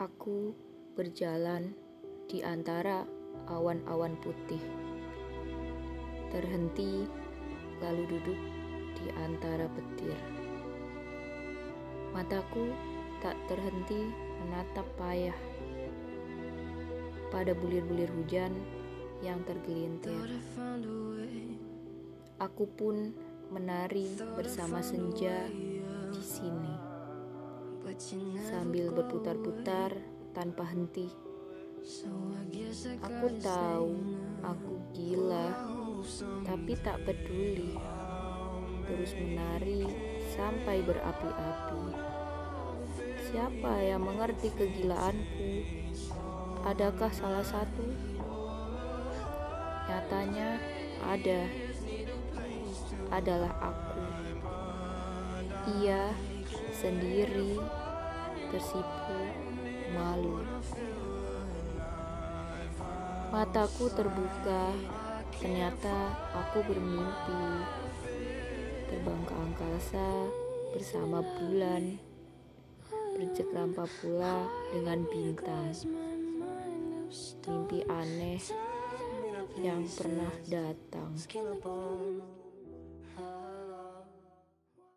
Aku berjalan di antara awan-awan putih, terhenti lalu duduk di antara petir. Mataku tak terhenti menatap payah pada bulir-bulir hujan yang tergelintir. Aku pun menari bersama senja di sini sambil berputar-putar tanpa henti. Aku tahu aku gila, tapi tak peduli. Terus menari sampai berapi-api. Siapa yang mengerti kegilaanku? Adakah salah satu? Nyatanya ada. Adalah aku. Ia sendiri tersipu malu. Mataku terbuka, ternyata aku bermimpi terbang ke angkasa bersama bulan, bercekrampa pula dengan bintang. Mimpi aneh yang pernah datang.